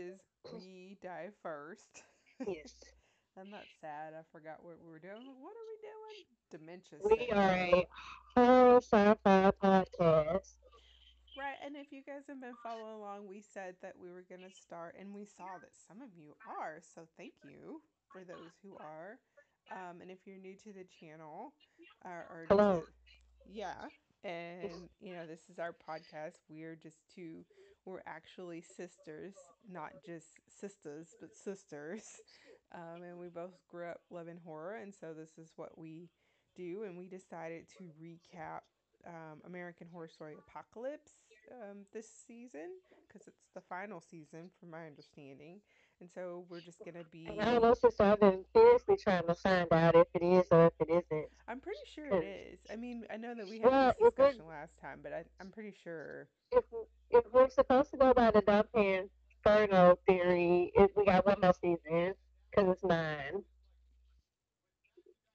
is We Die First. Yes. I'm not sad. I forgot what we were doing. What are we doing? Dementia. We are a sci-fi podcast. Right, and if you guys have been following along, we said that we were going to start, and we saw that some of you are, so thank you for those who are. Um, and if you're new to the channel, uh, or Hello. to- yeah, and you know this is our podcast. We're just two. We're actually sisters, not just sisters, but sisters. Um, and we both grew up loving horror, and so this is what we do. And we decided to recap um, American Horror Story Apocalypse um, this season because it's the final season, from my understanding. And so we're just gonna be. And I don't know, sister. I've been fiercely trying to find out if it is or if it isn't. I'm pretty sure it is. I mean, I know that we had Well, this discussion last time, but I, I'm pretty sure. If if we're supposed to go by the Dante Inferno theory, if we got one more season because it's nine.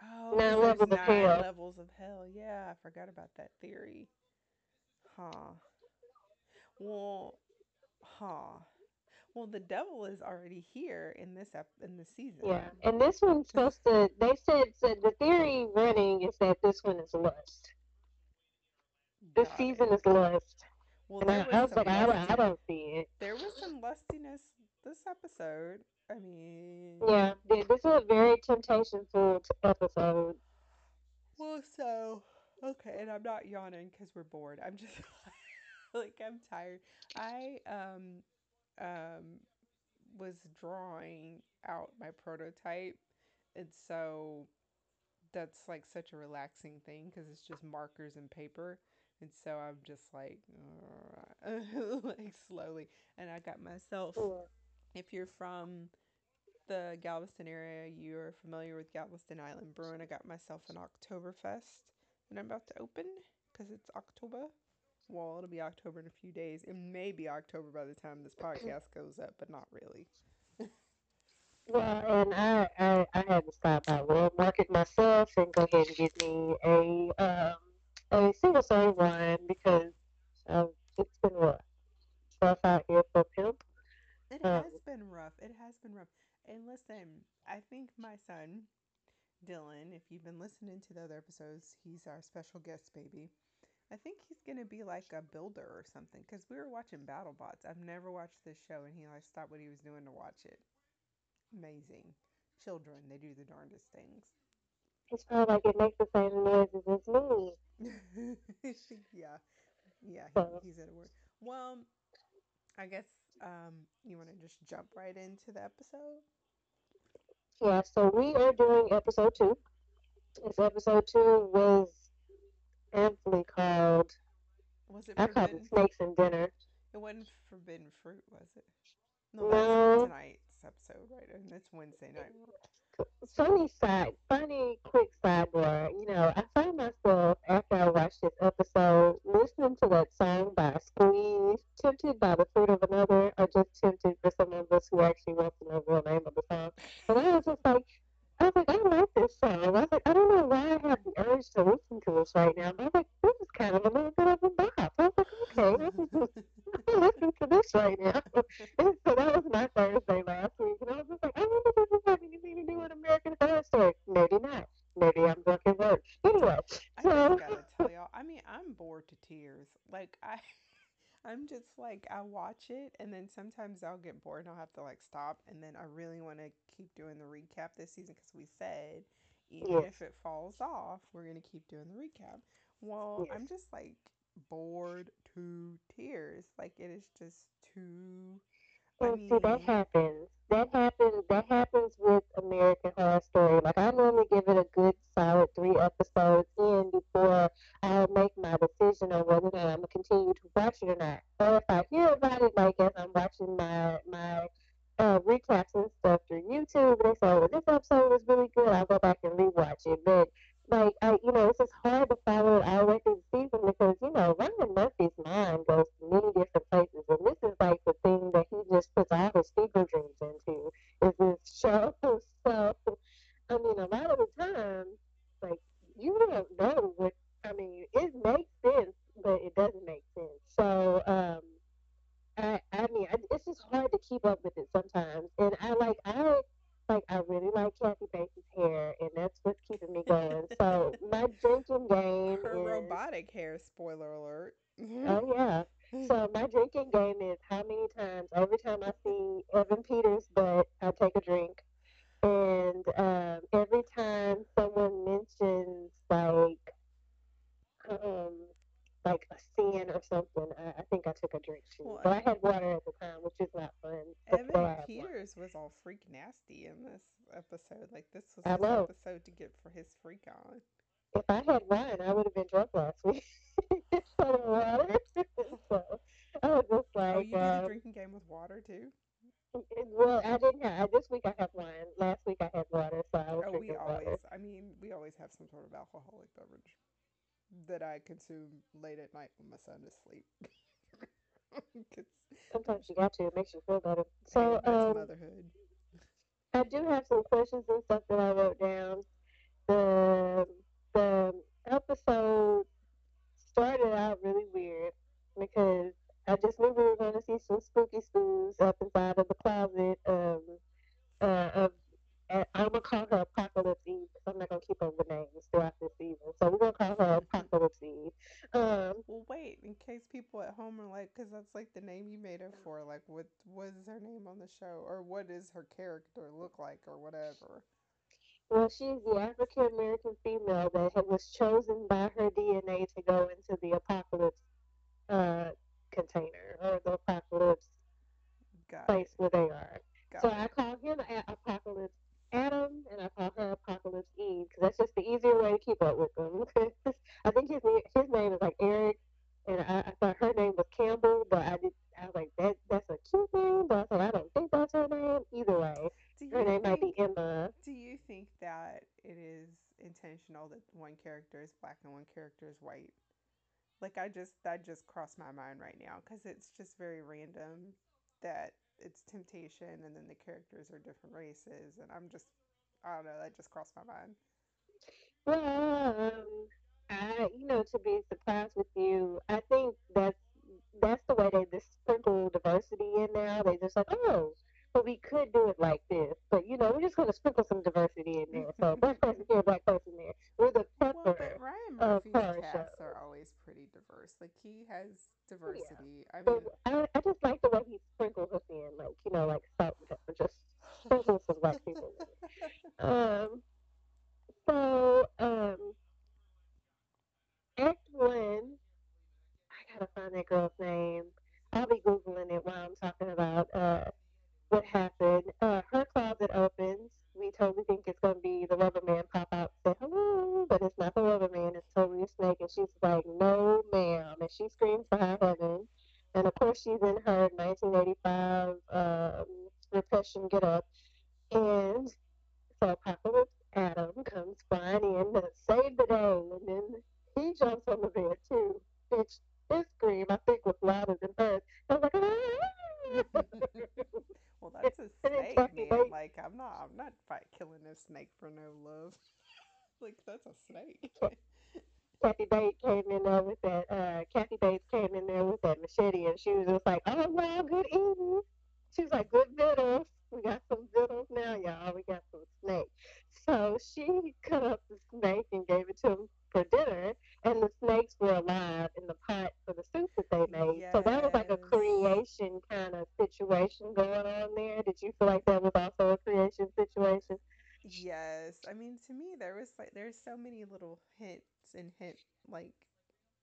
Oh, Nine levels of hell. levels of hell. Yeah, I forgot about that theory. Huh. Well, huh. Well, the devil is already here in this ep- in the season. Yeah, and this one's supposed to. They said, said the theory running is that this one is lust. This season is lust, Well, and I, there I was was some like, I, don't- I don't see it. there was some lustiness this episode. I mean, Yeah, this is a very temptation-filled episode. Well, so okay, and I'm not yawning because we're bored. I'm just like I'm tired. I um um was drawing out my prototype, and so that's like such a relaxing thing because it's just markers and paper, and so I'm just like like slowly, and I got myself if you're from the Galveston area, you're familiar with Galveston Island Brewing. I got myself an Oktoberfest that I'm about to open because it's October. Well, it'll be October in a few days. It may be October by the time this podcast goes up, but not really. Well, and I, I, I had to stop by World Market myself and go ahead and get me a um a single song wine because um, it's been rough. Stuff out here for pimp. It Um, has been rough. It has been rough. And listen, I think my son, Dylan, if you've been listening to the other episodes, he's our special guest baby. I think he's going to be like a builder or something because we were watching BattleBots. I've never watched this show and he like stopped what he was doing to watch it. Amazing. Children, they do the darndest things. It's probably like it makes the same noises as me. yeah. Yeah, So- he, he's at work. Well, I guess um, you want to just jump right into the episode? Yeah, so we are doing episode two. This episode two was aptly called Was it I called it Snakes and Dinner. It wasn't forbidden fruit, was it? No, No. tonight's episode, right? And it's Wednesday night. Funny side, funny quick sidebar. You know, I find myself after I watched this episode listening to that song by Squeeze, "Tempted by the Fruit of Another," or just tempted for some of us who actually want to know the real name of the song. And I was just like, I was like, I like this song. I was like, I don't know why I have the urge to listen to this right now. But I was like, this is kind of a little bit of a bop. I was like, okay, I can just listen to this right now. And so that was my Thursday last week, and I was just like, I wonder if this has anything to do with American Horror Story. Maybe not. Maybe I'm drunk as work. Anyway, I just gotta tell y'all. I mean, I'm bored to tears. Like I, I'm just like I watch it, and then sometimes I'll get bored and I'll have to like stop, and then I really want to keep doing the recap this season because we said even Yes. if it falls off, we're gonna keep doing the recap. Well, I'm just like bored to tears. Like it is just too. I and see that happens. That happens. That happens with American Horror Story. Like I normally give it a good solid three episodes in before I make my decision on whether or not I'm gonna continue to watch it or not. Or if I hear about it, like as I'm watching my my uh, recaps and stuff through YouTube, and "Well, this episode was really good," I'll go back and rewatch it. But like I, you know, it's just hard to follow it all way through the season because you know Ryan Murphy's mind goes to many different places, and this is like the thing that just puts all his fever dreams into is this show. So, I mean, a lot of the time, like you don't know what. I mean, it makes sense, but it doesn't make sense. So, um, I, I mean, I, it's just hard to keep up with it sometimes. And I like I like I really like Kathy Bates' hair, and that's what's keeping me going. So my drinking game Her is robotic hair, spoiler alert. oh yeah. So my drinking game is how many times every time I see Evan Peters' butt, I take a drink. And um, every time someone mentions like um, like a sin or something, I, I think I took a drink too. well, But I had water at the time, which is not fun. Evan I had wine. Peters was all freak nasty in this episode. Like this was his episode to get for his freak on. If I had wine, I would have been drunk last week. so water. so I was just like, Oh, you do the um, drinking game with water too? well, I didn't have. This week I have wine. Last week I had water, so I was Oh, we always. water. I mean, we always have some sort of alcoholic beverage that I consume late at night when my son is asleep. Sometimes you got to. It makes you feel better. So, um, motherhood. I do have some questions and stuff that I wrote down. The the episode started out really weird because I just knew we were going to see some spooky spoos up inside of the closet um, uh, of. Uh, I'm gonna call her Apocalypse Eve I'm not gonna keep up with names throughout this season. So we're gonna call her Apocalypse Eve. Um, Well, wait, in case people at home are like, because that's like the name you made up for. Like, what was her name on the show, or what does her character look like, or whatever. Well, she's the African American female that was chosen by her DNA to go into the Apocalypse uh, container or the Apocalypse Got place it. where they are. Got So it. I call him a- Apocalypse Adam, and I call her Apocalypse Eve because that's just the easier way to keep up with them. I think his his name is like Eric, and I, I thought her name was Campbell, but I did. I was like, that that's a cute name, but I like, I don't think that's her name. Either way, her name might be Emma. Do you think that it is intentional that one character is black and one character is white? Like I just that just crossed my mind right now because it's just very random that it's temptation and then the characters are different races and I'm just I don't know that just crossed my mind. Well, um, I, you know, to be surprised with you, I think that's that's the way they just sprinkle diversity in now. They just like, oh, but we could do it like this, but you know, we're just gonna sprinkle some diversity in there. So black person here, black person there. We're the Well, but pepper Ryan of Murphy's casts are always pretty diverse. Like he has Oh, Yeah, diversity. I but mean, I, I just like the way he sprinkles us in, like you know, like salt and pepper, just sprinkles some black people. In. Um, so um, Act One. I gotta find that girl's name. I'll be googling it while I'm talking about uh, what happened. Uh, her closet opens. We totally think it's gonna be the rubber man pop out say hello, but it's not the rubber man. It's totally a snake, and she's like, "No, ma'am!" And she screams for high heaven. And of course, she's in her 1985 um, repression get up, and so Apocalypse Adam comes flying in to save the day, and then he jumps on the bed too. Bitch, his scream I think was louder than hers. I was like, ah! well, that's a snake, man. Like I'm not, I'm not fight killing a snake for no love. like that's a snake. Kathy Bates came in there with that. Uh, Kathy Bates came in there with that machete, and she was just like, "Oh wow, good eating." She was like, "Good victuals. We got some victuals now, y'all. We got some snake." So she cut up the snake and gave it to him for dinner, and the snakes were alive in the pot for the soup that they made. So that was like a creation kind of situation going on there. Did you feel like that was also a creation situation? Yes, I mean to me there was like there's so many little hints and hint like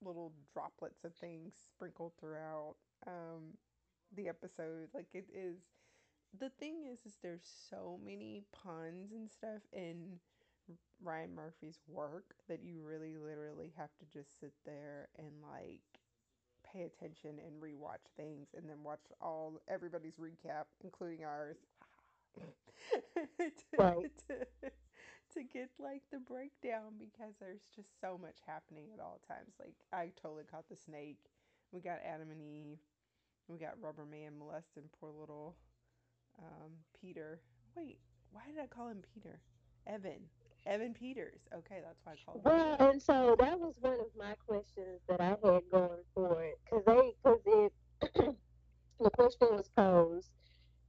little droplets of things sprinkled throughout um the episode. Like it is the thing is is there's so many puns and stuff in Ryan Murphy's work that you really literally have to just sit there and like pay attention and rewatch things and then watch all everybody's recap including ours. Right. to, to, to get like the breakdown because there's just so much happening at all times. Like i totally caught the snake. We got adam and eve. We got rubber man molesting poor little um, peter. Wait why did i call him peter? Evan evan peters okay that's why i called. him Well, peter and so that was one of my questions that I had going for it, because they, because it, the question was posed.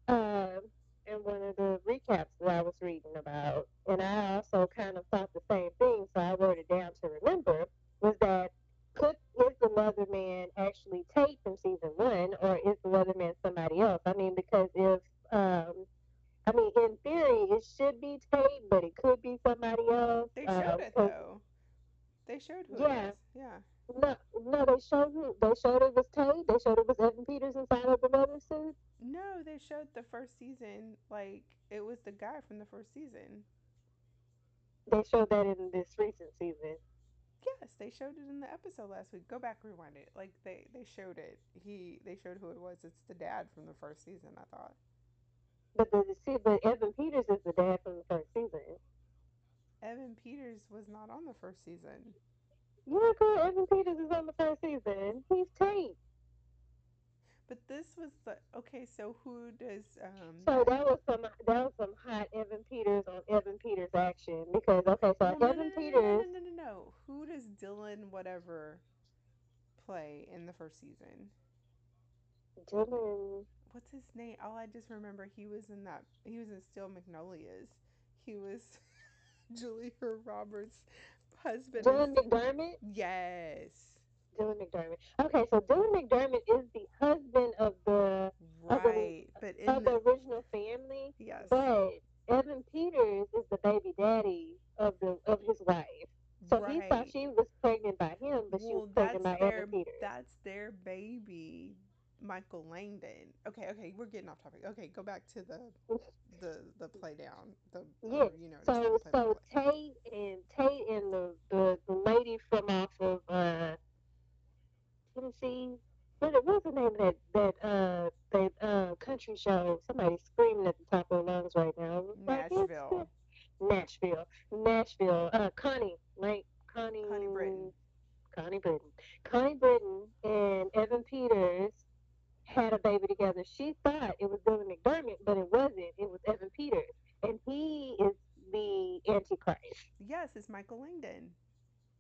um, in one of the recaps that I was reading about, and I also kind of thought the same thing, so I wrote it down to remember, was that could is the Leatherman actually Tate from season one, or is the Leatherman somebody else? I mean, because if I mean, in theory, it should be Tate, but it could be somebody else. They showed Um, it though. They showed who it yeah, was. Yeah. no, no, they showed who- they showed it was Tate. They showed it was Evan Peters inside of the suit. No, they showed the first season. Like it was the guy from the first season. They showed that in this recent season. Yes, they showed it in the episode last week. Go back, rewind it. Like they they showed it. He they showed who it was. It's the dad from the first season. I thought. But the see, but Evan Peters is the dad from the first season. Evan Peters was not on the first season. Yeah, girl, Evan Peters is on the first season. He's Tate. But this was the okay. So who does um? So that was some that was some hot Evan Peters on Evan Peters action because okay, so no, Evan no, no, Peters No, no, no, no. Who does Dylan whatever play in the first season? Dylan What's his name? All I just remember he was in that. He was in Steel Magnolias. He was Julia Roberts' husband. Dylan McDermott. Yes. Dylan McDermott. Okay, so Dylan McDermott is the husband of the Of the- But in of the the, original family, yes. but Evan Peters is the baby daddy of the of his wife. So he thought she was pregnant by him, but she well, was that's pregnant by their Evan Peters. that's their baby, Michael Langdon. Okay, okay, we're getting off topic. Okay, go back to the the the play down. The Yeah, or, you know. So so. Tate and Tate and the, the, the lady from off of uh Tennessee. What was the name of that that uh that uh country show? Somebody's screaming at the top of their lungs right now. It's like, it's Nashville. Nashville. Nashville. Uh Connie. Like Connie Connie Britton. Connie Britton. Connie Britton and Evan Peters had a baby together. She thought it was Dylan McDermott, but it wasn't. It was Evan Peters. And he is the Antichrist. Yes, it's Michael Langdon.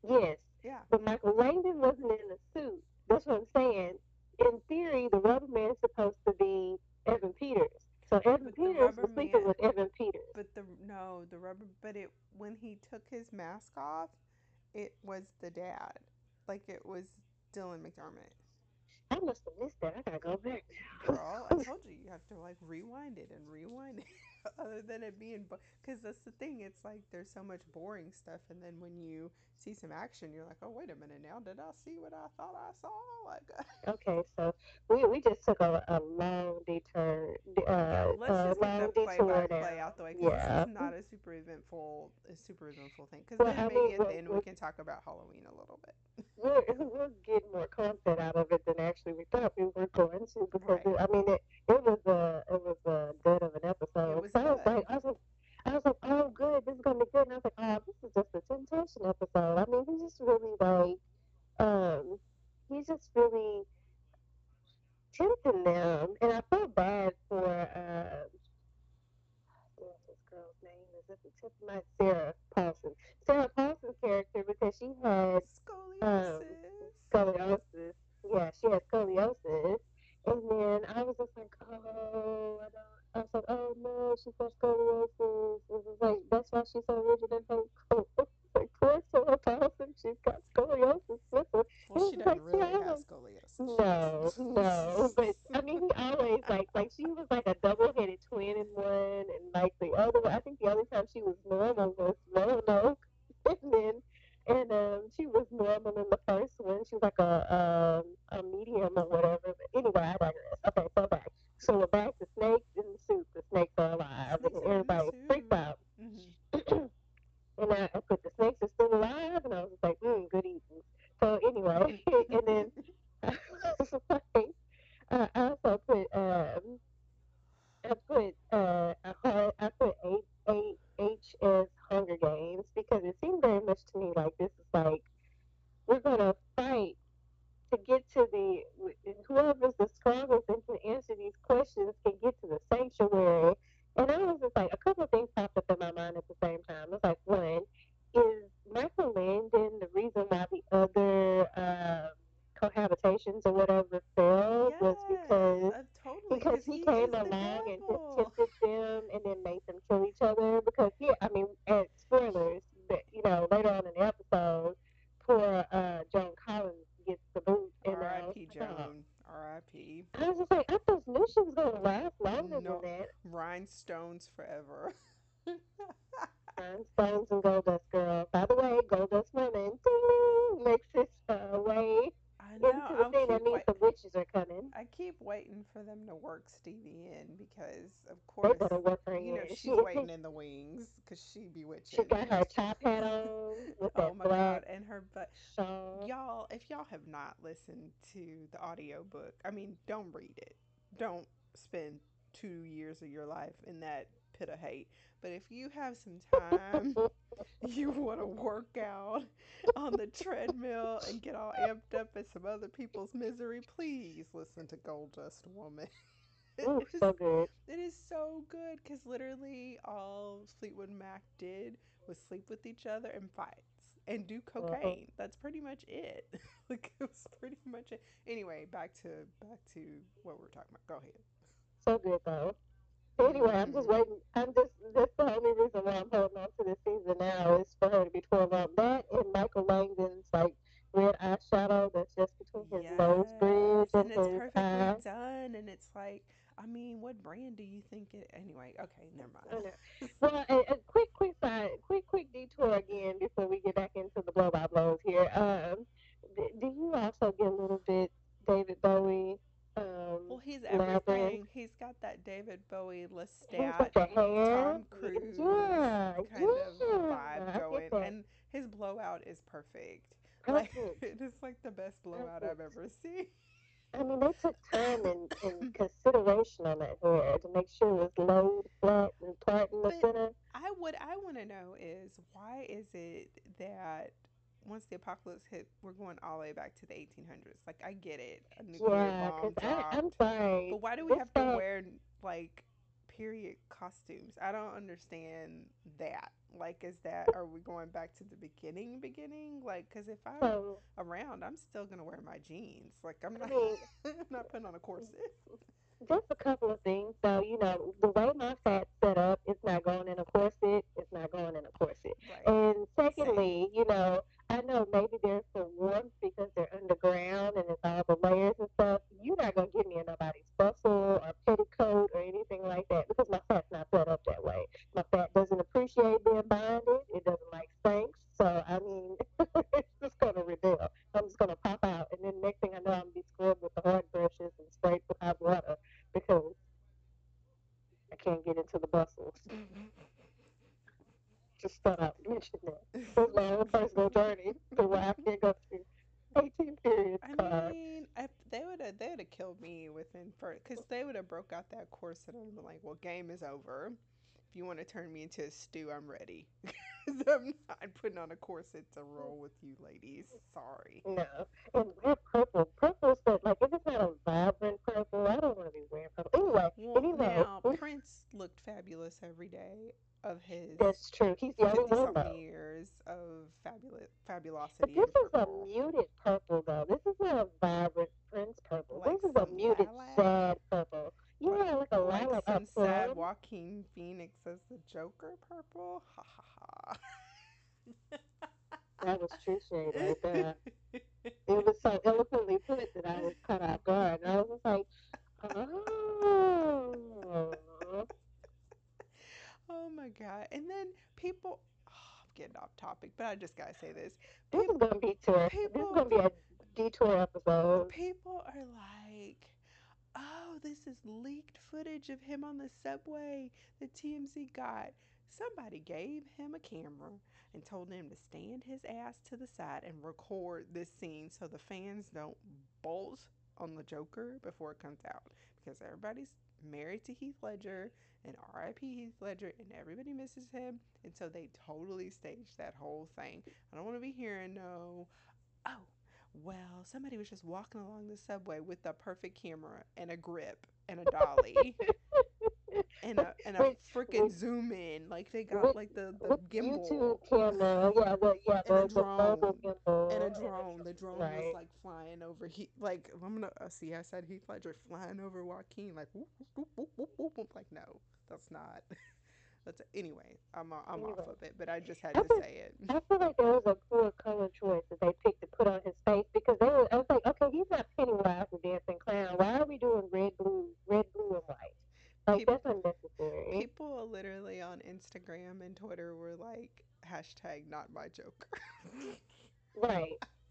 Yes. Yeah. But Michael Langdon wasn't in the suit. That's what I'm saying. In theory, the rubber man is supposed to be Evan Peters. So Evan But Peters was sleeping man- with Evan Peters. But the no, the rubber. But it when he took his mask off, it was the dad. Like it was Dylan McDermott. I must have missed that. I gotta go back. Girl, I told you you have to like rewind it and rewind it. Other than it being, because that's the thing. It's like there's so much boring stuff, and then when you see some action, you're like, oh wait a minute, now did I see what I thought I saw? Like, Okay, so we we just took a, a long detour. Uh, let's uh, just get long the play by detour play out the way Yeah. is not a super eventful, a super eventful thing. Because Well, then I maybe mean, at the end we can talk about Halloween a little bit. We're, we'll get more content out of it than actually we thought we were going to because Right. it, I mean it, it was a it was a good of an episode. It was so I was good. like I was like I was like oh good this is gonna be good and I was like oh this is just episode. I mean he's just really like um he's just really tempting them and I felt bad for um what's this girl's name is at the tip of my Sarah Paulson. Sarah Paulson's character because she has Scoliosis. scoliosis. Yeah, she has scoliosis. And then I was just like, oh, I don't. I was like, oh no, she's got scoliosis. It was like that's why she's so rigid and so like poor Sarah Paulson. She's got scoliosis. Well, she doesn't like, really yeah. have scoliosis. No, no. But I mean, always like like she was like a double-headed twin in one, and like the other. one- I think the only time she was normal was Roanoke, and then and um she was normal in the first one. She was like a um a medium or whatever. But anyway, I digress. Okay, so back. So we're back to snakes in the soup. The snakes are alive, and everybody freaked out. hmm and I, I put the snakes are still alive, and I was like, mm, good eating. So anyway, and then I also put um, I put uh, I put eight eight HS Hunger Games because it seemed very much to me like this is like we're gonna fight to get to the whoever's the strongest and can answer these questions can get to the sanctuary. And I was just like, a couple of things popped up in my mind at the same time. It's like, one, is Michael Langdon the reason why the other um, cohabitations or whatever failed was because uh, totally, because he came is the along and devil. and then make them kill each other because yeah, I mean, and spoilers, but you know, later on in the episode, poor uh Joan Collins gets the boot, and uh, I was R.I.P. like, oh. Joan. R.I.P. I was just like, I just knew she was gonna last longer than No, that. rhinestones forever. Rhinestones and Gold Dust girl. By the way, Gold Dust woman ding, makes its uh, way I know. into the I'll thing. keep That means wait. the witches are coming. I keep waiting for them to work Stevie in because, of They course, better work her you know in. She she's waiting in the wings because she she bewitching. got her top hat on with Oh that my God! black And her butt. shawl. Y'all, if y'all have not listened to the audiobook, I mean, don't read it. Don't spend two years of your life in that pit of hate. But if you have some time, you want to work out on the treadmill and get all amped up at some other people's misery, please listen to Gold Dust Woman. It is, so good. it is so good because literally all Fleetwood Mac did was sleep with each other and fights and do hmm cocaine. That's pretty much it. like it was pretty much it. Anyway, back to back to what we're talking about. Go ahead. So good though. Anyway, I'm just waiting. I'm just that's the only reason why I'm holding on to this season now is for her to be 12 on that and Michael Langdon's like red eyeshadow that's just between his nose bridge and and it's his perfectly eye. done, and it's like, I mean, what brand do you think it? Anyway, okay, never mind. Well, a, a quick, quick side, quick, quick detour again before we get back into the blow by blows here. Um, d- do you also get a little bit David Bowie, um, Well, he's Labyrinth? everything. He's got that David Bowie, Lestat, got the hair. Tom Cruise Yeah, kind of vibe going, and his blowout is perfect. Like it is like the best blowout I've ever seen. I mean, they took time and, and mm. consideration on that hair to make sure it was laid flat and part in the But center. I what I want to know is why is it that once the apocalypse hit, we're going all the way back to the 1800s? Like I get it, a nuclear Yeah, bomb I, I'm dropped, sorry, but why do we this have to fact. wear like period costumes? I don't understand that. Like, is that are we going back to the beginning, beginning? Like, because if I'm So around, I'm still gonna wear my jeans. Like, I'm I not, mean, I'm not putting on a corset. just a couple of things. So, you know, the way my fat's set up, it's not going in a corset. It's not going in a corset. Right. And Same. secondly, you know, I know maybe there's some warmth because they're underground and stew, I'm ready. I'm not putting on a corset to roll with you, ladies. Sorry. No. And wear purple. Purple's the, like, if it's not a vibrant purple, I don't want to be wearing purple. Anyway, Well, anyway, now Prince looked fabulous every day of his that's true. He's the only fifty one, something though. years of fabulous But fabulosity this in is a purple, muted purple, though. This is not a vibrant Prince purple. like This is a some muted, lilac, sad purple. like Yeah, like a like lilac, a some sad plum. Joaquin Phoenix as the Joker purple. Ha ha That was true shade ha. right there. It was so eloquently put that I was caught off guard. And I was just like, oh. oh my god! And then people. Oh, I'm getting off topic, but I just gotta say this. This is People, going to be tour. This is people, going to be a people are like, oh, this is leaked footage of him on the subway that TMZ got. Somebody gave him a camera and told him to stand his ass to the side and record this scene so the fans don't bolt on the Joker before it comes out. Because everybody's married to Heath Ledger and RIP Heath Ledger and everybody misses him. And so they totally staged that whole thing. I don't want to be hearing no, oh, well, somebody was just walking along the subway with a perfect camera and a grip and a dolly and a and a freaking zoom in. Like they got like the the gimbal YouTube camera. Yeah, the, yeah, and a drone and a drone. The drone was like flying over. He like I'm gonna uh, see. I said Heath Ledger flying over Joaquin like whoop, whoop, whoop, whoop, whoop, whoop. like no, That's not. That's anyway. I'm I'm off of it, but I just had I to just say it. I feel like there was a poor color choice that they picked to put on his face because they were, I was like, okay, he's not Pennywise the dancing clown. Why are we doing red, blue, red, blue, and white? Like People that's unnecessary. people literally on Instagram and Twitter were like hashtag not my Joker. Right.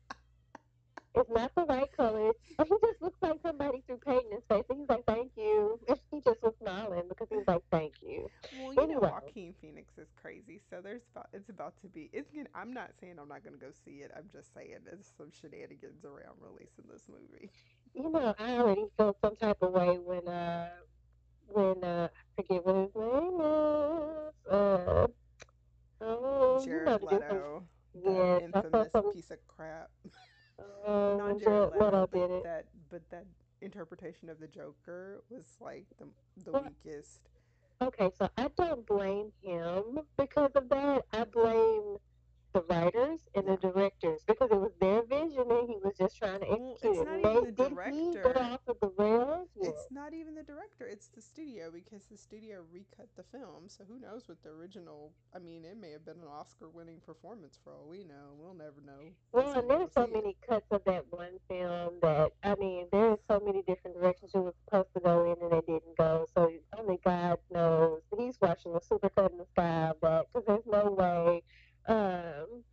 It's not the right color. And he just looks like somebody threw paint in his face. And he's like, thank you. And he just was smiling because he was like, thank you. well, you know Anyway, Joaquin Phoenix is crazy, so there's about it's about to be. It's gonna. I'm not saying I'm not gonna go see it. I'm just saying there's some shenanigans around releasing this movie. you know, I already felt some type of way when, uh, when, uh, I forget what his name is. Uh, oh, know Jared. Leto, Yes, infamous some, piece of crap. Oh, not when Jared Jared Leto, Leto but did it. that but that interpretation of the Joker was like the the Well, weakest. okay, so I don't blame him because of that. I blame the writers and the directors because it was their vision and he was just trying to Well, execute it's not even they the director. off of the rails? It's not even the director. It's the studio because the studio recut the film. So who knows what the original? I mean, it may have been an Oscar-winning performance for all we know. We'll never know Well, and there's so see it. many cuts of that one film that I mean, there's so many different directions it was supposed to go in and it didn't go. So only God knows. He's watching a super cut in the sky but because there's no way. Um,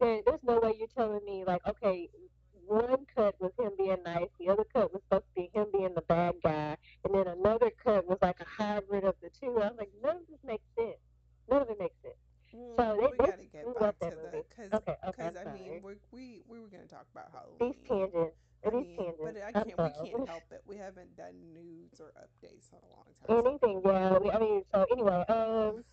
there, there's no way you're telling me like, okay, one cut was him being nice, the other cut was supposed to be him being the bad guy, and then another cut was like a hybrid of the two. I'm like, none of this makes sense. None of it makes sense. So they we they got to get back up to that the because Okay, okay, I'm mean we we we were gonna talk about how These Halloween. tangents, I mean, but. I can't. We can't help it. We haven't done news or updates in a long time, Anything, yeah. we- I mean, so anyway, um,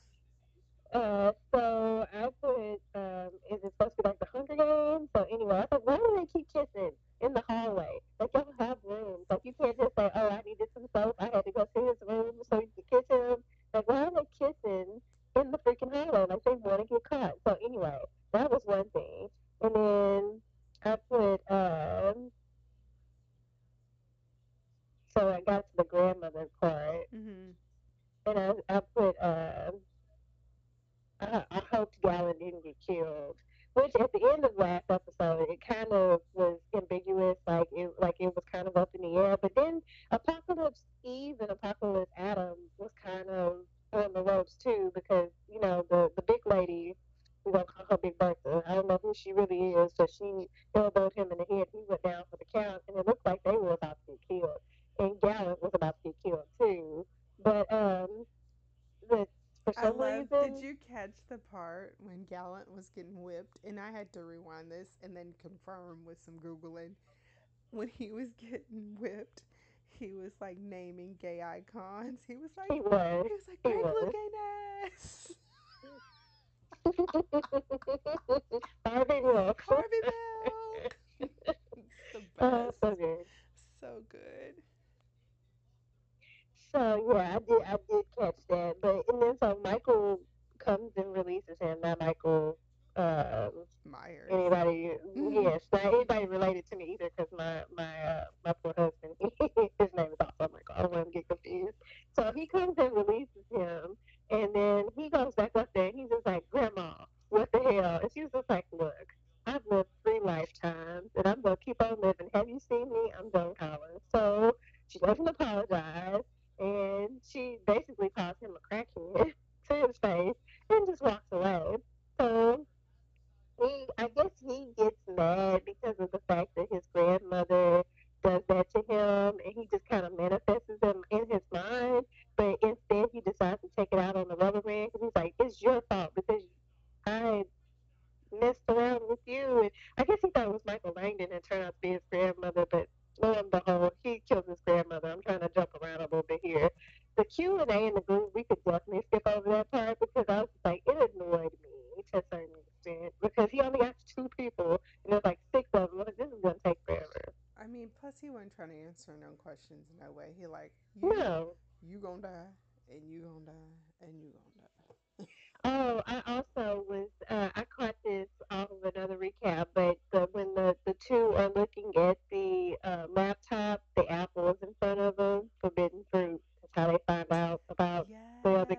uh, so I put, um, is it supposed to be like the Hunger Games? So anyway, I thought, why do they keep kissing in the hallway? Like y'all have rooms. Like you can't just say, oh, I needed some soap. I had to go to his room so you could kiss him. Like why are they kissing in the freaking hallway? Like they want to get caught. So anyway, that was one thing. And then I put, um, so I got to the grandmother part, hmm and I, I put, um, I, I hoped Gallant didn't get killed. Which at the end of last episode, it kind of was ambiguous, like it like it was kind of up in the air. But then Apocalypse Eve and Apocalypse Adam was kind of on the ropes too, because you know the the big lady, we gonna call her Big Bertha. I don't know who she really is, so she elbowed him in the head. He went down for the count, and it looked like they were about to get killed, and Gallant was about to get killed too. But um, the for I some love. Did reason you catch the part when Gallant was getting whipped? And I had to rewind this and then confirm with some googling. When he was getting whipped, he was like naming gay icons. He was like, he was. he was like He Greg was. Louganis, Harvey Milk. Harvey Milk. it's the oh, best. so good. So good. So yeah, I did. I did catch that, but and then so Michael comes and releases him. Not Michael. Um, Myers. anybody? Mhm. Yes, not anybody related to me either, because my my my poor husband, his name is also Michael. I don't want him to get confused. So he comes and releases him, and then he goes back up there. and He's just like, Grandma, what the hell? And she's just like, Look, I've lived three lifetimes, and I'm gonna keep on living. Have you seen me? I'm Joan Collins. So she doesn't apologize, and she basically calls him a crackhead to his face, and just walks away. So he, I guess he gets mad because of the fact that his grandmother does that to him, and he just kind of manifests them in his mind. But instead, he decides to take it out on the rubber man because he's like, "It's your fault because I messed around with you." And I guess he thought it was Michael Langdon and turned out to be his grandmother, but lo and behold, he kills his grandmother. I'm trying to jump around a little bit here. The Q and A in the group, we could definitely skip over that part because I was just like, it annoyed me to a certain extent because he only got two people and there's like six of them. Like, this is gonna take forever. I mean, plus he wasn't trying to answer no questions in no way. He like you, No. you gonna die, and you gonna die, and you gonna die. Oh, I also was. Uh, I caught this off of another recap, but the, when the the two are looking at the uh, laptop, the apple is in front of them. Forbidden fruit. That's how they find out about the other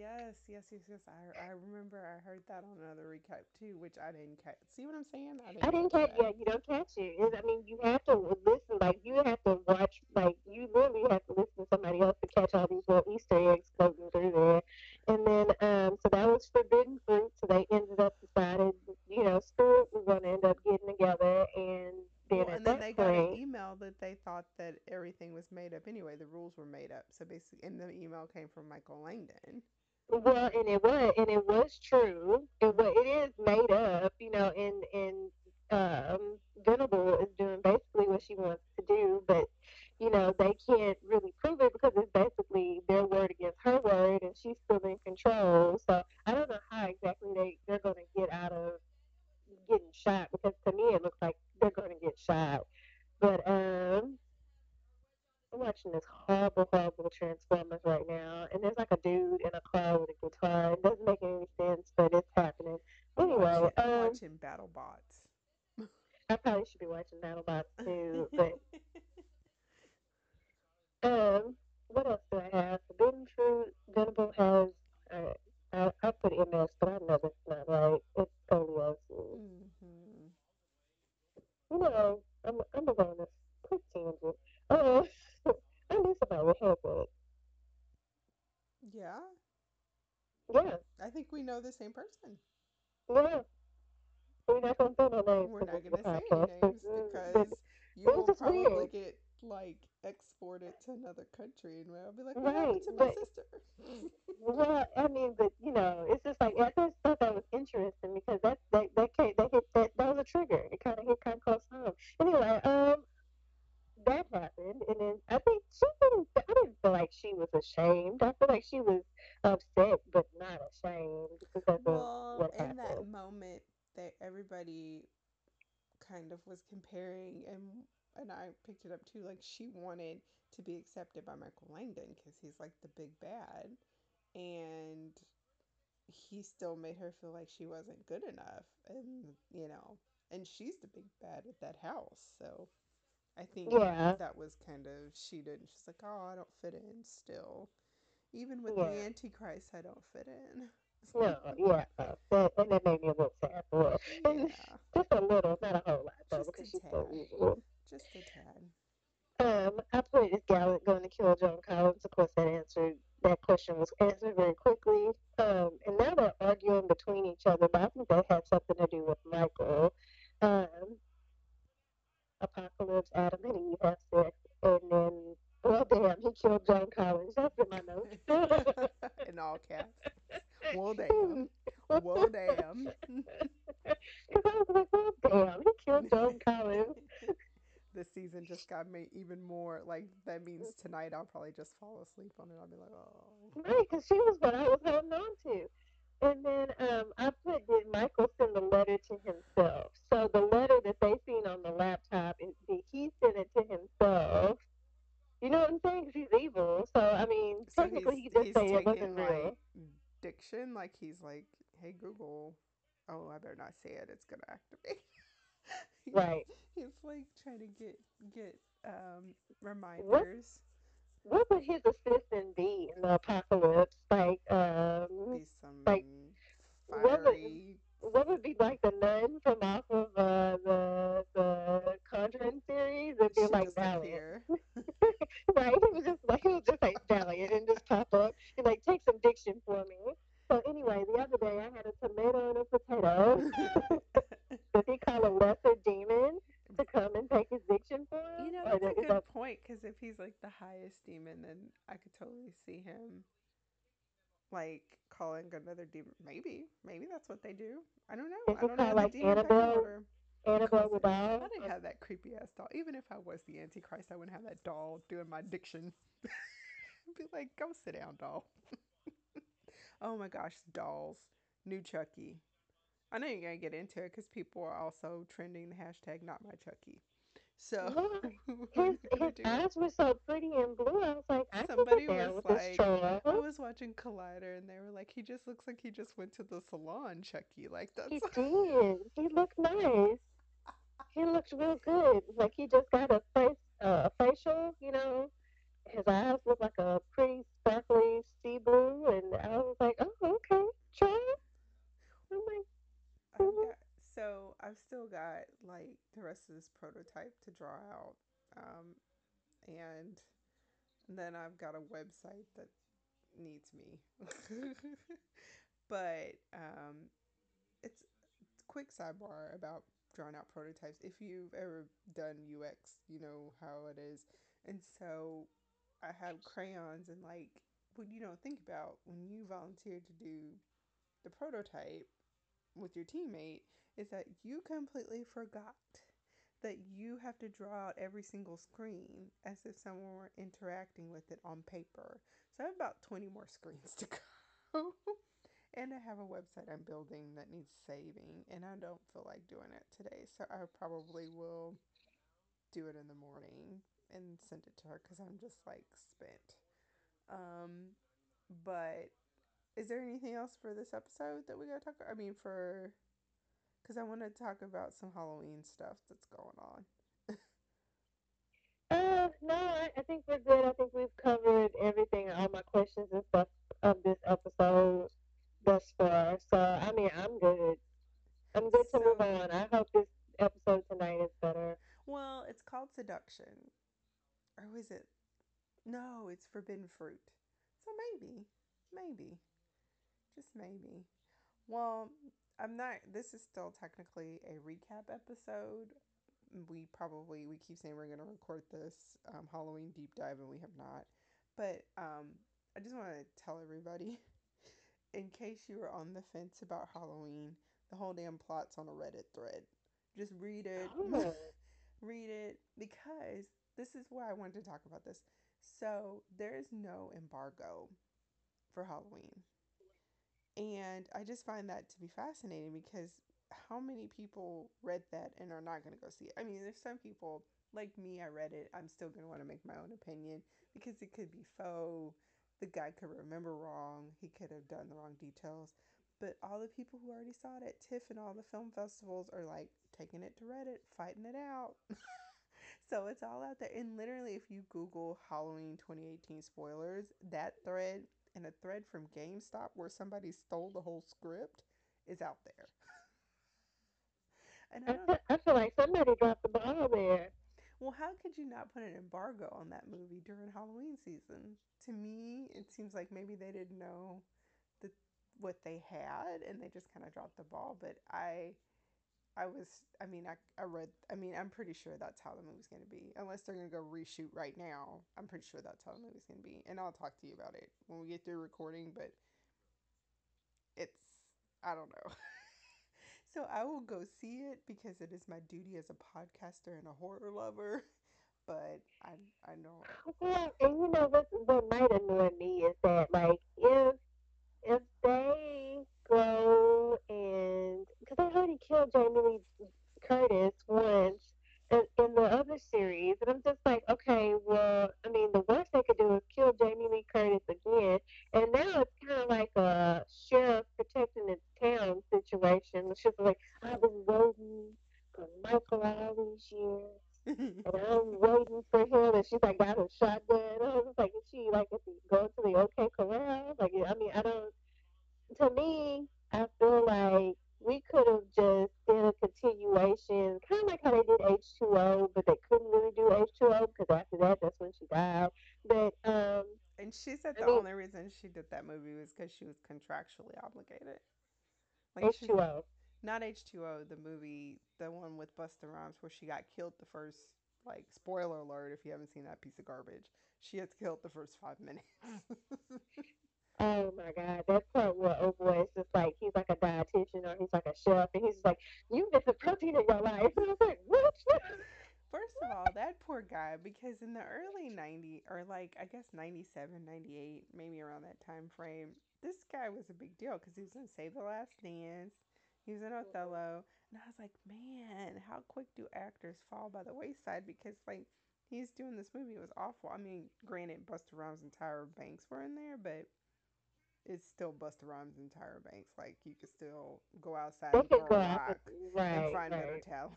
yes, yes, yes, yes. I I remember I heard that on another recap too, which I didn't catch. See what I'm saying? I I didn't catch. Yeah, you don't catch it. I mean, you have to listen. Like you have to watch. Like you literally have to listen to somebody else to catch all these little Easter eggs floating through there. And then, um, so that was forbidden fruit. So they ended up decided, you know, school was going to end up getting together, and then Well, at and then that they got an point, email that they thought that everything was made up anyway. The rules were made up. So basically, and the email came from Michael Langdon. well, and it was, and it was true. It hmm was, it is made up, you know, and and um, Venable is doing basically what she wants to do, but you know they can't really prove it because it's basically their word against her word, and she's still in control. So I don't know how exactly they they're going to get out of getting shot because to me it looks like they're going to get shot. But um, I'm watching this horrible, horrible Transformers right now, and there's like a dude in a car with a guitar. It doesn't make any sense, but it's happening. I'm Anyway, watching. I'm um, watching BattleBots. I probably should be watching BattleBots too, but um, what else do I have? Forbidden Fruit, Venable has. Uh, I, I put MS, but I know that's not right. It's scoliosis. hmm You know, I'm I'm gonna go on this quick tangent. Oh, I knew somebody with haircut. Yeah, Yeah, I think we know the same person. yeah. We're not gonna say no names We're because not this is gonna a say any podcast, but, names mm, but because you it was will just probably weird, get export it to another country, and I'll be like, "What right? happened to my But sister?" well, I mean, but you know, it's just like I just thought that was interesting because that that that came, that hit that that was a trigger. It kind of hit kind of close home. Anyway, um, that happened, and then I think she didn't. I didn't feel like she was ashamed. I feel like she was upset, but not ashamed because of Well, what in that moment, that everybody kind of was comparing, and and I picked it up too. Like she wanted to be accepted by Michael Langdon because he's like the big bad, and he still made her feel like she wasn't good enough, and you know, and she's the big bad at that house. So I think Yeah, uh that was kind of she didn't. She's like, oh, I don't fit in still. Even with the. Antichrist, I don't fit in. Yeah, uh, that, and that made me a little sad for her. Yeah, just a little, not a whole lot though, because she's so evil. Just a tad. Um, I put is Gallant going to kill Joan Collins? Of course, that answered that question was answered very quickly. Um, and now they're arguing between each other, but I think that had something to do with Michael. Um, Apocalypse, Adam and Eve have sex, and then, well, damn, he killed Joan Collins. That's in my notes. in all caps. Well, damn. Well, damn. Because I was like, well, damn, he killed Joan Collins. Season just got me even more. Like, that means tonight I'll probably just fall asleep on it. I'll be like, oh. Right, because she was what I was holding on to. And then um, I put, did Michael send the letter to himself? So the letter that they seen on the laptop, is, did he send it to himself? You know what I'm saying? 'Cause he's evil. So, I mean, So technically he could just say it wasn't like diction, like he's like, "Hey Google, oh I better not say it. It's gonna activate." Right. he's like trying to get get um What reminders. what would his assistant be in the apocalypse? Like, um, Be like, some what would fiery. what would be like the nun from off of uh, the the Conjuring series? It'd be Should like just Valak. appear. right? He was just like he was just like Valak and just pop up and like take some diction for me. So anyway, the other day I had a tomato and a potato. Does he call a lesser demon to come and take his diction for you know that's the- a good that point because if he's like the highest demon, then I could totally see him like calling another demon. Maybe, maybe that's what they do. I don't know. does I don't know like Annabelle. Annabelle. I didn't have that creepy ass doll. Even if I was the Antichrist, I wouldn't have that doll doing my diction. Be like, go sit down, doll. oh my gosh, dolls. New Chucky. I know you're gonna get into it because people are also trending the hashtag not my Chucky. So? His his eyes were so pretty and blue. I was like, I Somebody was down with this like. I was watching Collider and they were like, he just looks like he just went to the salon, Chucky. Like that's He did. He looked nice. He looked real good. Like he just got a face, uh, a facial. You know, his eyes look like a pretty sparkly sea blue, and I was like, so I've still got like the rest of this prototype to draw out, um, and, then I've got a website that needs me, but um, it's quick sidebar about drawing out prototypes. If you've ever done UX, you know how it is, and so I have crayons and like what you don't think about when you volunteer to do the prototype with your teammate is that you completely forgot that you have to draw out every single screen as if someone were interacting with it on paper. So I have about 20 more screens to go. and I have a website I'm building that needs saving, and I don't feel like doing it today. So I probably will do it in the morning and send it to her because I'm just like spent. Um, but is there anything else for this episode that we gotta talk? About? I mean, for because I want to talk about some Halloween stuff that's going on. Uh, no, I, I think we're good. I think we've covered everything, all my questions and stuff of this episode thus far. So, I mean, I'm good. I'm good to move on. I hope this episode tonight is better. well, it's called Seduction, or was it? No, it's Forbidden Fruit. So maybe, maybe, just maybe. Well, I'm not. This is still technically a recap episode. We probably we keep saying we're going to record this um, Halloween deep dive, and we have not. But um, I just want to tell everybody, in case you were on the fence about Halloween, the whole damn plot's on a Reddit thread. Just read it, read it, because this is why I wanted to talk about this. So there is no embargo for Halloween. And I just find that to be fascinating because how many people read that and are not going to go see it? I mean, there's some people like me, I read it. I'm still going to want to make my own opinion because it could be faux. The guy could remember wrong. He could have done the wrong details. But all the people who already saw it at TIFF and all the film festivals are like taking it to Reddit, fighting it out. so it's all out there. And literally, if you Google Halloween 2018 spoilers, that thread and a thread from GameStop where somebody stole the whole script is out there. And I I don't. feel, I feel like somebody dropped the ball there. Well, how could you not put an embargo on that movie during Halloween season? To me, it seems like maybe they didn't know the what they had and they just kind of dropped the ball. But I, I was, I mean, I, I read, I mean, I'm pretty sure that's how the movie's going to be. Unless they're going to go reshoot right now, I'm pretty sure that's how the movie's going to be. And I'll talk to you about it when we get through recording. But it's, I don't know. So I will go see it because it is my duty as a podcaster and a horror lover. But I I know Well, and you know what? What might annoy me is that, like, if if they go because they already killed Jamie Lee Curtis once in, in the other series, and I'm just like, okay, well, I mean, the worst they could do is kill Jamie Lee Curtis again, and now it's kind of like a sheriff protecting its town situation. It's just like I've been waiting for Michael all these years. And I'm waiting for him, and she's like got her shotgun. I was just like, is she like at the, going to the OK Corral? Like, I mean, I don't to me, I feel like we could have just did a continuation, kind of like how they did H2O, but they couldn't really do H2O because after that, that's when she died. But um, and she said I the mean, only reason she did that movie was because she was contractually obligated. Like H2O. not H2O, the movie, the one with Busta Rhymes where she got killed the first like spoiler alert if you haven't seen that piece of garbage. She gets killed the first five minutes. Oh my God, that part where oh boy, it's just like he's like a dietitian or he's like a chef, and he's just like, you get the protein in your life. And I was like, what? First of all, that poor guy, because in the early 90s, or like I guess 97, 98, maybe around that time frame, this guy was a big deal because he was in Save the Last Dance, he was in mm-hmm. Othello, and I was like, man, how quick do actors fall by the wayside? Because like he's doing this movie, it was awful. I mean, granted, Busta Rhymes and Tyra Banks were in there, but it's still Busta Rhymes and Tyra Banks. Like you could still go outside and could throw go a after, rock and find right. talent.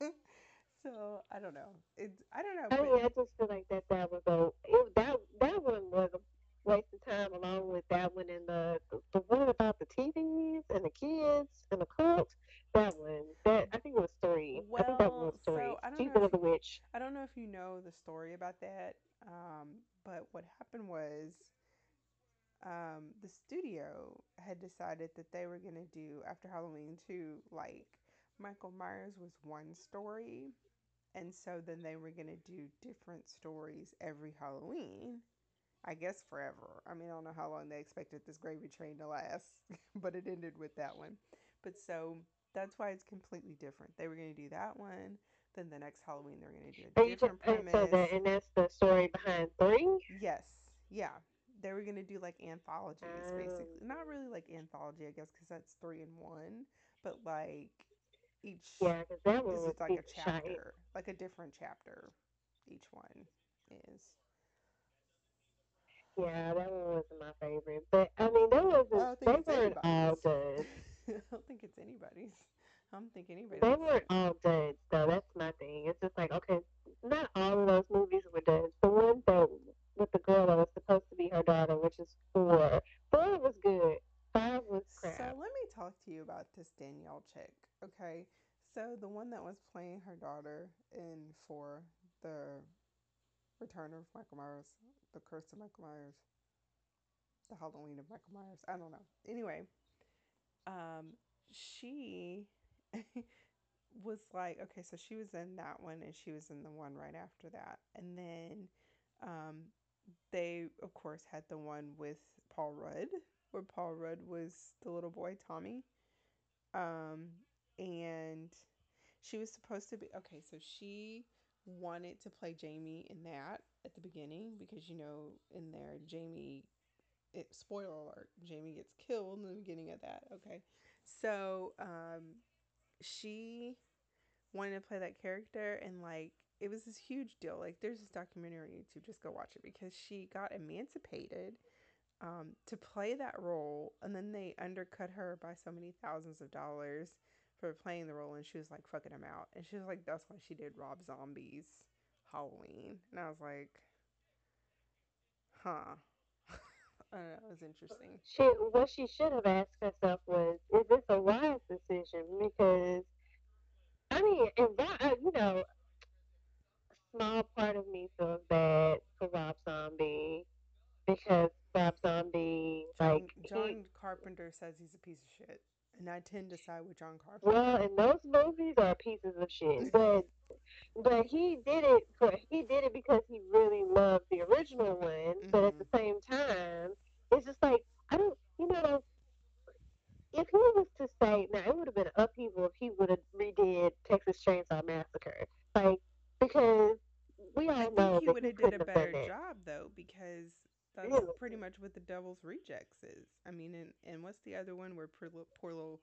so I don't know. It's I don't know, I mean, I just feel like that that was a it, that that one was a waste of time, along with that one and the the, the one about the TVs and the kids and the cooks. That one, that I think it was three. Well, I think that was three people of the witch i don't know if you know the story about that. Um, but what happened was um, the studio had decided that they were going to do after Halloween 2 like Michael Myers was one story and so then they were going to do different stories every Halloween. I guess forever. I mean, I don't know how long they expected this gravy train to last, but it ended with that one. But so that's why it's completely different. They were going to do that one. Then the next Halloween, they're going to do a different premise. that and that's the story behind three? Yes. Yeah. They were going to do like anthologies, basically. Oh. Not really like anthology, I guess, because that's three in one, but like each, yeah, because that one was is like a chapter, like a different chapter, each one is. Yeah, that one wasn't my favorite. But I mean, wasn't. They weren't all good. I don't think it's anybody's. I don't think anybody They weren't all duds though. That's my thing. It's just like okay, not all of those movies were duds. The one that with the girl that was supposed to be her daughter, which is four. Four was good. Five was crap. So let me talk to you about this Danielle chick, okay? So the one that was playing her daughter in for the Return of Michael Myers, the Curse of Michael Myers, the Halloween of Michael Myers. I don't know. Anyway, um, she was like, okay, so she was in that one, and she was in the one right after that, and then um, they of course had the one with Paul Rudd, where Paul Rudd was the little boy Tommy, um, and she was supposed to be okay. So she wanted to play Jamie in that at the beginning because you know in there Jamie it, spoiler alert, Jamie gets killed in the beginning of that. Okay. So um, she wanted to play that character and like it was this huge deal. Like there's this documentary on YouTube, just go watch it because she got emancipated um, to play that role and then they undercut her by so many thousands of dollars for playing the role and she was like fucking him out. And she was like, that's why she did Rob Zombie's Halloween. And I was like, huh. I don't know, it was interesting. She what she should have asked herself was, is this a wise decision? Because I mean, and Rob, uh, you know, small part of me feels bad for Rob Zombie because Rob Zombie, like John he, Carpenter says he's a piece of shit. And I tend to side with John Carpenter. well, and those movies are pieces of shit, but but he did it for he did it because he really loved the original one. But at the mm-hmm. same time, it's just like I don't, you know, if he was to say now, it would have been upheaval if he would have redid Texas Chainsaw Massacre, like because we all I all think know he that would have did a couldn't have done better that. job though because that's Really, pretty much what the Devil's Rejects is. I mean, and and what's the other one where poor, little- poor little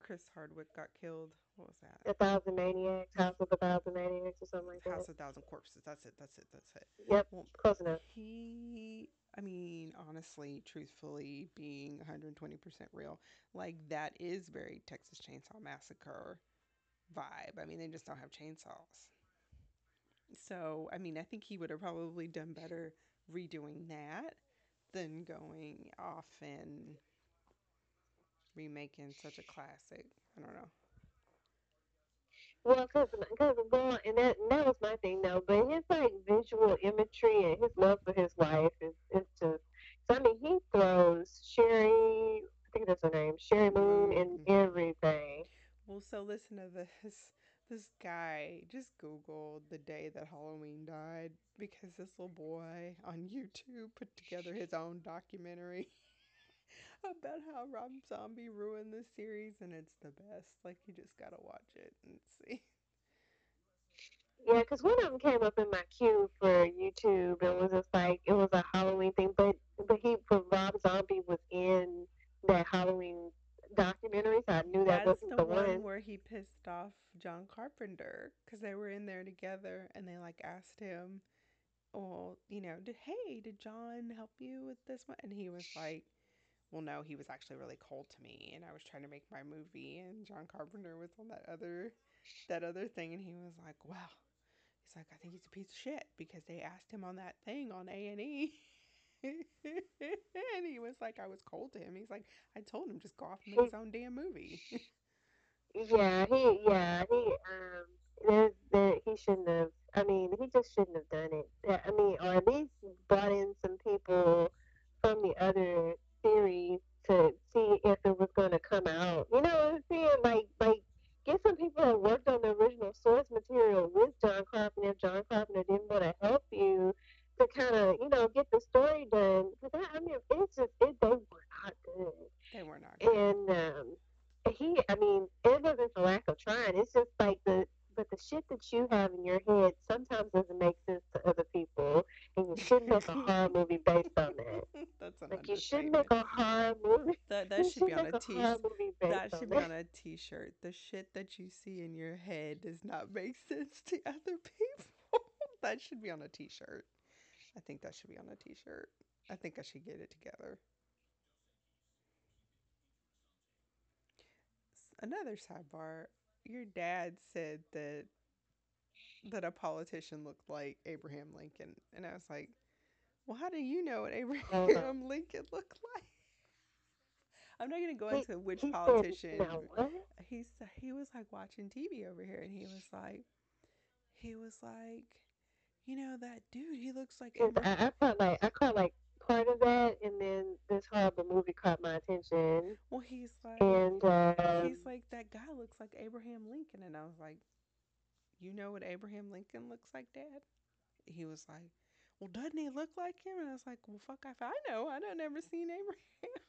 Chris Hardwick got killed? What was that? a thousand maniacs, House of a Thousand Maniacs, or something like that. House of Thousand Corpses. That's it. That's it. That's it. Yep, Well, close enough. he. I mean, honestly, truthfully, being 120% real, like that is very Texas Chainsaw Massacre vibe. I mean, they just don't have chainsaws. So, I mean, I think he would have probably done better redoing that than going off and remaking such a classic. I don't know. Well, cause, cause well, and that and that was my thing though. But his like visual imagery and his love for his wife is is just. So I mean, he throws Sheri. I think that's her name, Sheri Moon, Moon. in hmm everything. Well, so listen to this. This guy just Googled the day that Halloween died because this little boy on YouTube put together his own documentary about how Rob Zombie ruined the series, and it's the best. Like, you just gotta watch it and see. Yeah, because one of them came up in my queue for YouTube and was just like it was a Halloween thing, but but he but Rob Zombie was in that Halloween documentary, so I knew that That's wasn't the the one. one where he pissed off John Carpenter because they were in there together and they like asked him, well, you know, did hey, did John help you with this one? And he was like, well, no, he was actually really cold to me, and I was trying to make my movie, and John Carpenter was on that other, that other thing, and he was like, well, he's like, I think he's a piece of shit because they asked him on that thing on A and E. and he was like, I was cold to him. He's like, I told him just go off and make his own damn movie. yeah he yeah he um there's there he shouldn't have. I mean, he just shouldn't have done it. I mean, or at least brought in some people from the other series to see if it was going to come out. You know what I'm saying? Like, like get some people that worked on the original source material with John Carpenter. If John Carpenter didn't want to help you to kind of, you know, get the story done. Because I, I mean, it's just it they were not good. They were not good. And um, he, I mean, it wasn't for lack of trying. It's just like the, but the shit that you have in your head sometimes doesn't make sense to other people, and you shouldn't make a horror movie based on that. That's an Like you shouldn't make a horror movie. That that should be on a a t horror movie based that should be on a t-shirt. The shit that you see in your head does not make sense to other people. that should be on a t-shirt. I think that should be on a t-shirt. I think I should get it together. Another sidebar. Your dad said that that a politician looked like Abraham Lincoln, and I was like, "Well, how do you know what. Abraham Lincoln looked like?" I'm not gonna go into which politician. He's he was like watching TV over here, and he was like, he was like, you know that dude. He looks like Abraham. I, I caught like I caught like part of that, and then this horrible movie caught my attention, Well, he's like, and um, he's like that guy looks like Abraham Lincoln, and I was like, you know what Abraham Lincoln looks like, Dad? He was like, well, doesn't he look like him? And I was like, well, fuck, I, I know, I don't never seen Abraham.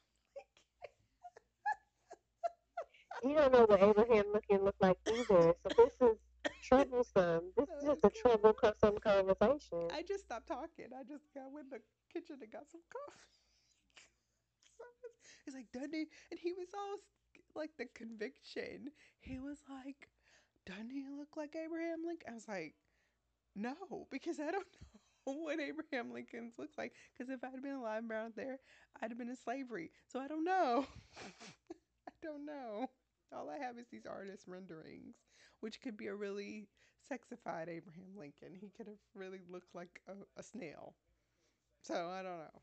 you don't know what Abraham looking looked like either. So this is troublesome. This is just a troublesome conversation. I just stopped talking. I just got went in the kitchen and got some coffee. He's like, doesn't? And he was all like the conviction. He was like, doesn't he look like Abraham Lincoln? I was like, no, because I don't know what Abraham Lincoln's looks like. Because if I'd been alive around there, I'd have been in slavery. So I don't know. I don't know. All I have is these artist renderings, which could be a really sexified Abraham Lincoln. He could have really looked like a, a snail. So I don't know.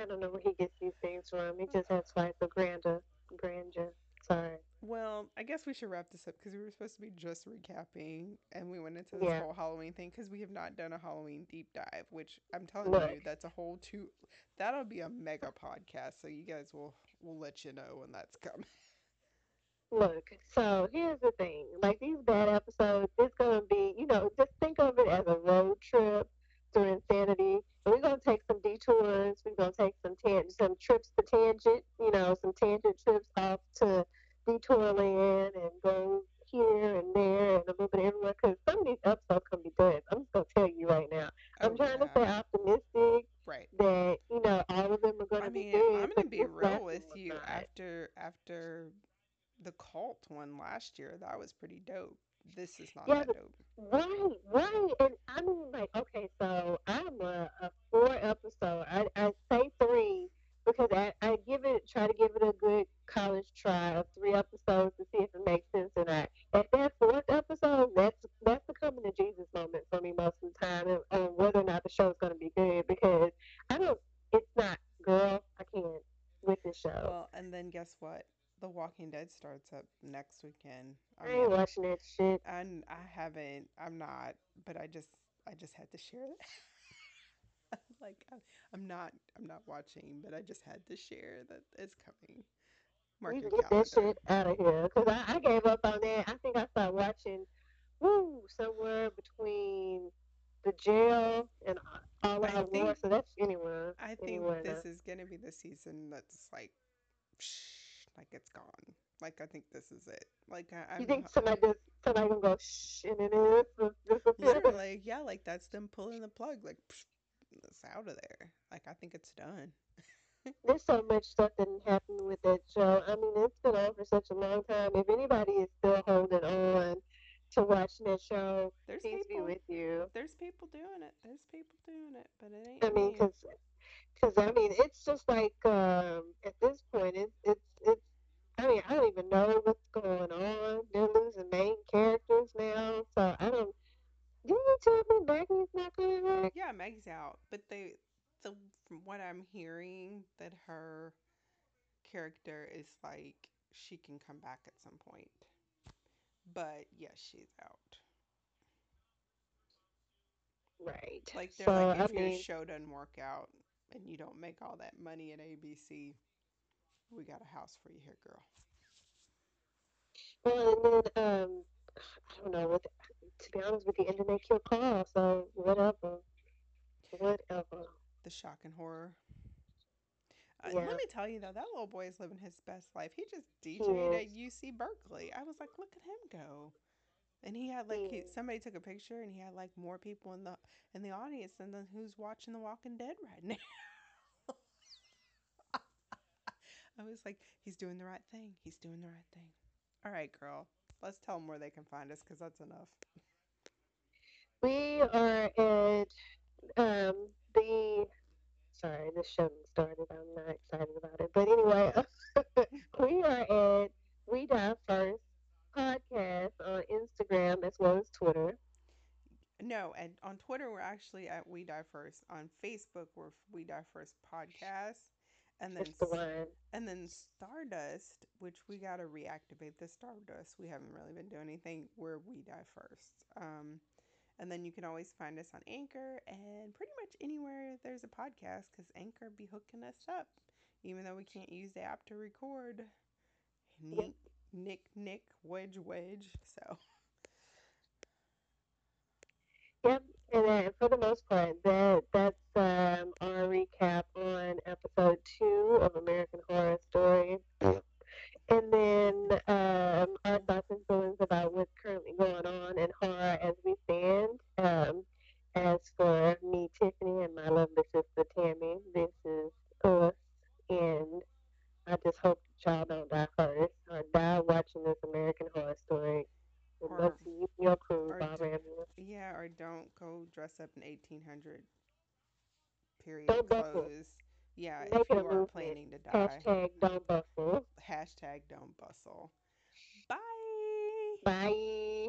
I don't know where he gets these things from. He just has like a grandeur, uh, grandeur. Sorry. Well, I guess we should wrap this up because we were supposed to be just recapping, and we went into this Yeah. whole Halloween thing because we have not done a Halloween deep dive. Which I'm telling Look. you, that's a whole two. That'll be a mega podcast. So you guys will will let you know when that's coming. Look, so here's the thing. Like these bad episodes, it's gonna be, you know, just think of it as a road trip through insanity. And we're gonna take some detours. We're gonna take some tan- some trips to tangent, you know, some tangent trips off to detour land and go here and there and a little bit everywhere. Because some of these episodes can be good. I'm just gonna tell you right now. Oh, I'm Oh, trying to yeah. stay optimistic Right. that you know all of them are gonna I be mean, good. I'm gonna be real with you. After after the cult one last year, that was pretty dope. This is not Yeah, that dope. Right, right. And I mean, like, okay, so I'm a, a four episode. I, I say three because I, I give it, try to give it a good college try of three episodes to see if it makes sense or not. At that fourth episode, that's that's the coming to Jesus moment for me most of the time, and, on whether or not the show's going to be good because I don't. It's not, girl. I can't with this show. Well, and then guess what? The Walking Dead starts up next weekend. I ain't watching that shit. and I haven't. I'm not. But I just. I just had to share that. like I'm, not. I'm not watching, but I just had to share that it's coming. Mark You get that shit out of here. Because I, I gave up on that. I think I started watching, woo, somewhere between the jail and all I think- war. So that's anywhere. I think anywhere. this is gonna be the season that's like, like it's gone. Like I think this is it. Like I, You I'm think somebody just, somebody gonna go shh and it is disappear? literally, yeah, like that's them pulling the plug. Like it's out of there. Like I think it's done. There's so much stuff that happened with that show. I mean, it's been on for such a long time. If anybody is still holding on to watching that show, There's be people. with you. There's people doing it. There's people doing it, but it ain't I mean, me. Because I mean, it's just like um, at this point, it's it's it's. I mean, I don't even know what's going on. They're losing main characters now, so I don't. Didn't you tell me Maggie's not coming back? Yeah, Meg's out, but they, the from what I'm hearing, that her character is like she can come back at some point. But yes, she's out. Right. Like they're So like, I if your mean, show doesn't work out and you don't make all that money at ABC, we got a house for you here, girl. well, and then um, I don't know. With to be honest with you, internet killed Carl. So whatever, whatever. The shock and horror. Uh, let me tell you though, that little boy is living his best life. He just DJ'd at UC Berkeley. I was like, look at him go. And he had like He he, somebody took a picture, and he had like more people in the in the audience than the, who's watching The Walking Dead right now. I was like, he's doing the right thing. He's doing the right thing. All right, girl. Let's tell them where they can find us because that's enough. We are at um the. Sorry, this shouldn't started. I'm not excited about it, but anyway, we are at We Die First podcast on Instagram as well as Twitter. No, and on Twitter we're actually at We Die First. On Facebook we're We Die First podcast, and then the and then Stardust, which we gotta reactivate the Stardust. We haven't really been doing anything. Where We Die First. Um, and then you can always find us on Anchor and pretty much anywhere there's a podcast because Anchor be hooking us up, even though we can't use the app to record. Yep. Nick, Nick, Wedge, Wedge. So Yep, and then for the most part, that that's um, our recap on episode two of American Horror Story. And then um, our thoughts and feelings about what's currently going on in horror as we stand. Um, as for me, Tiffany, and my lovely sister Tammy, this is us. And I just hope the y'all don't die first or die watching this American Horror Story. Or- let's you your crew, or Bob yeah, or don't go dress up in eighteen hundred period Don't bustle. clothes. Yeah, Make if you are planning to die. Hashtag don't bustle. Hashtag don't bustle. Bye. Bye.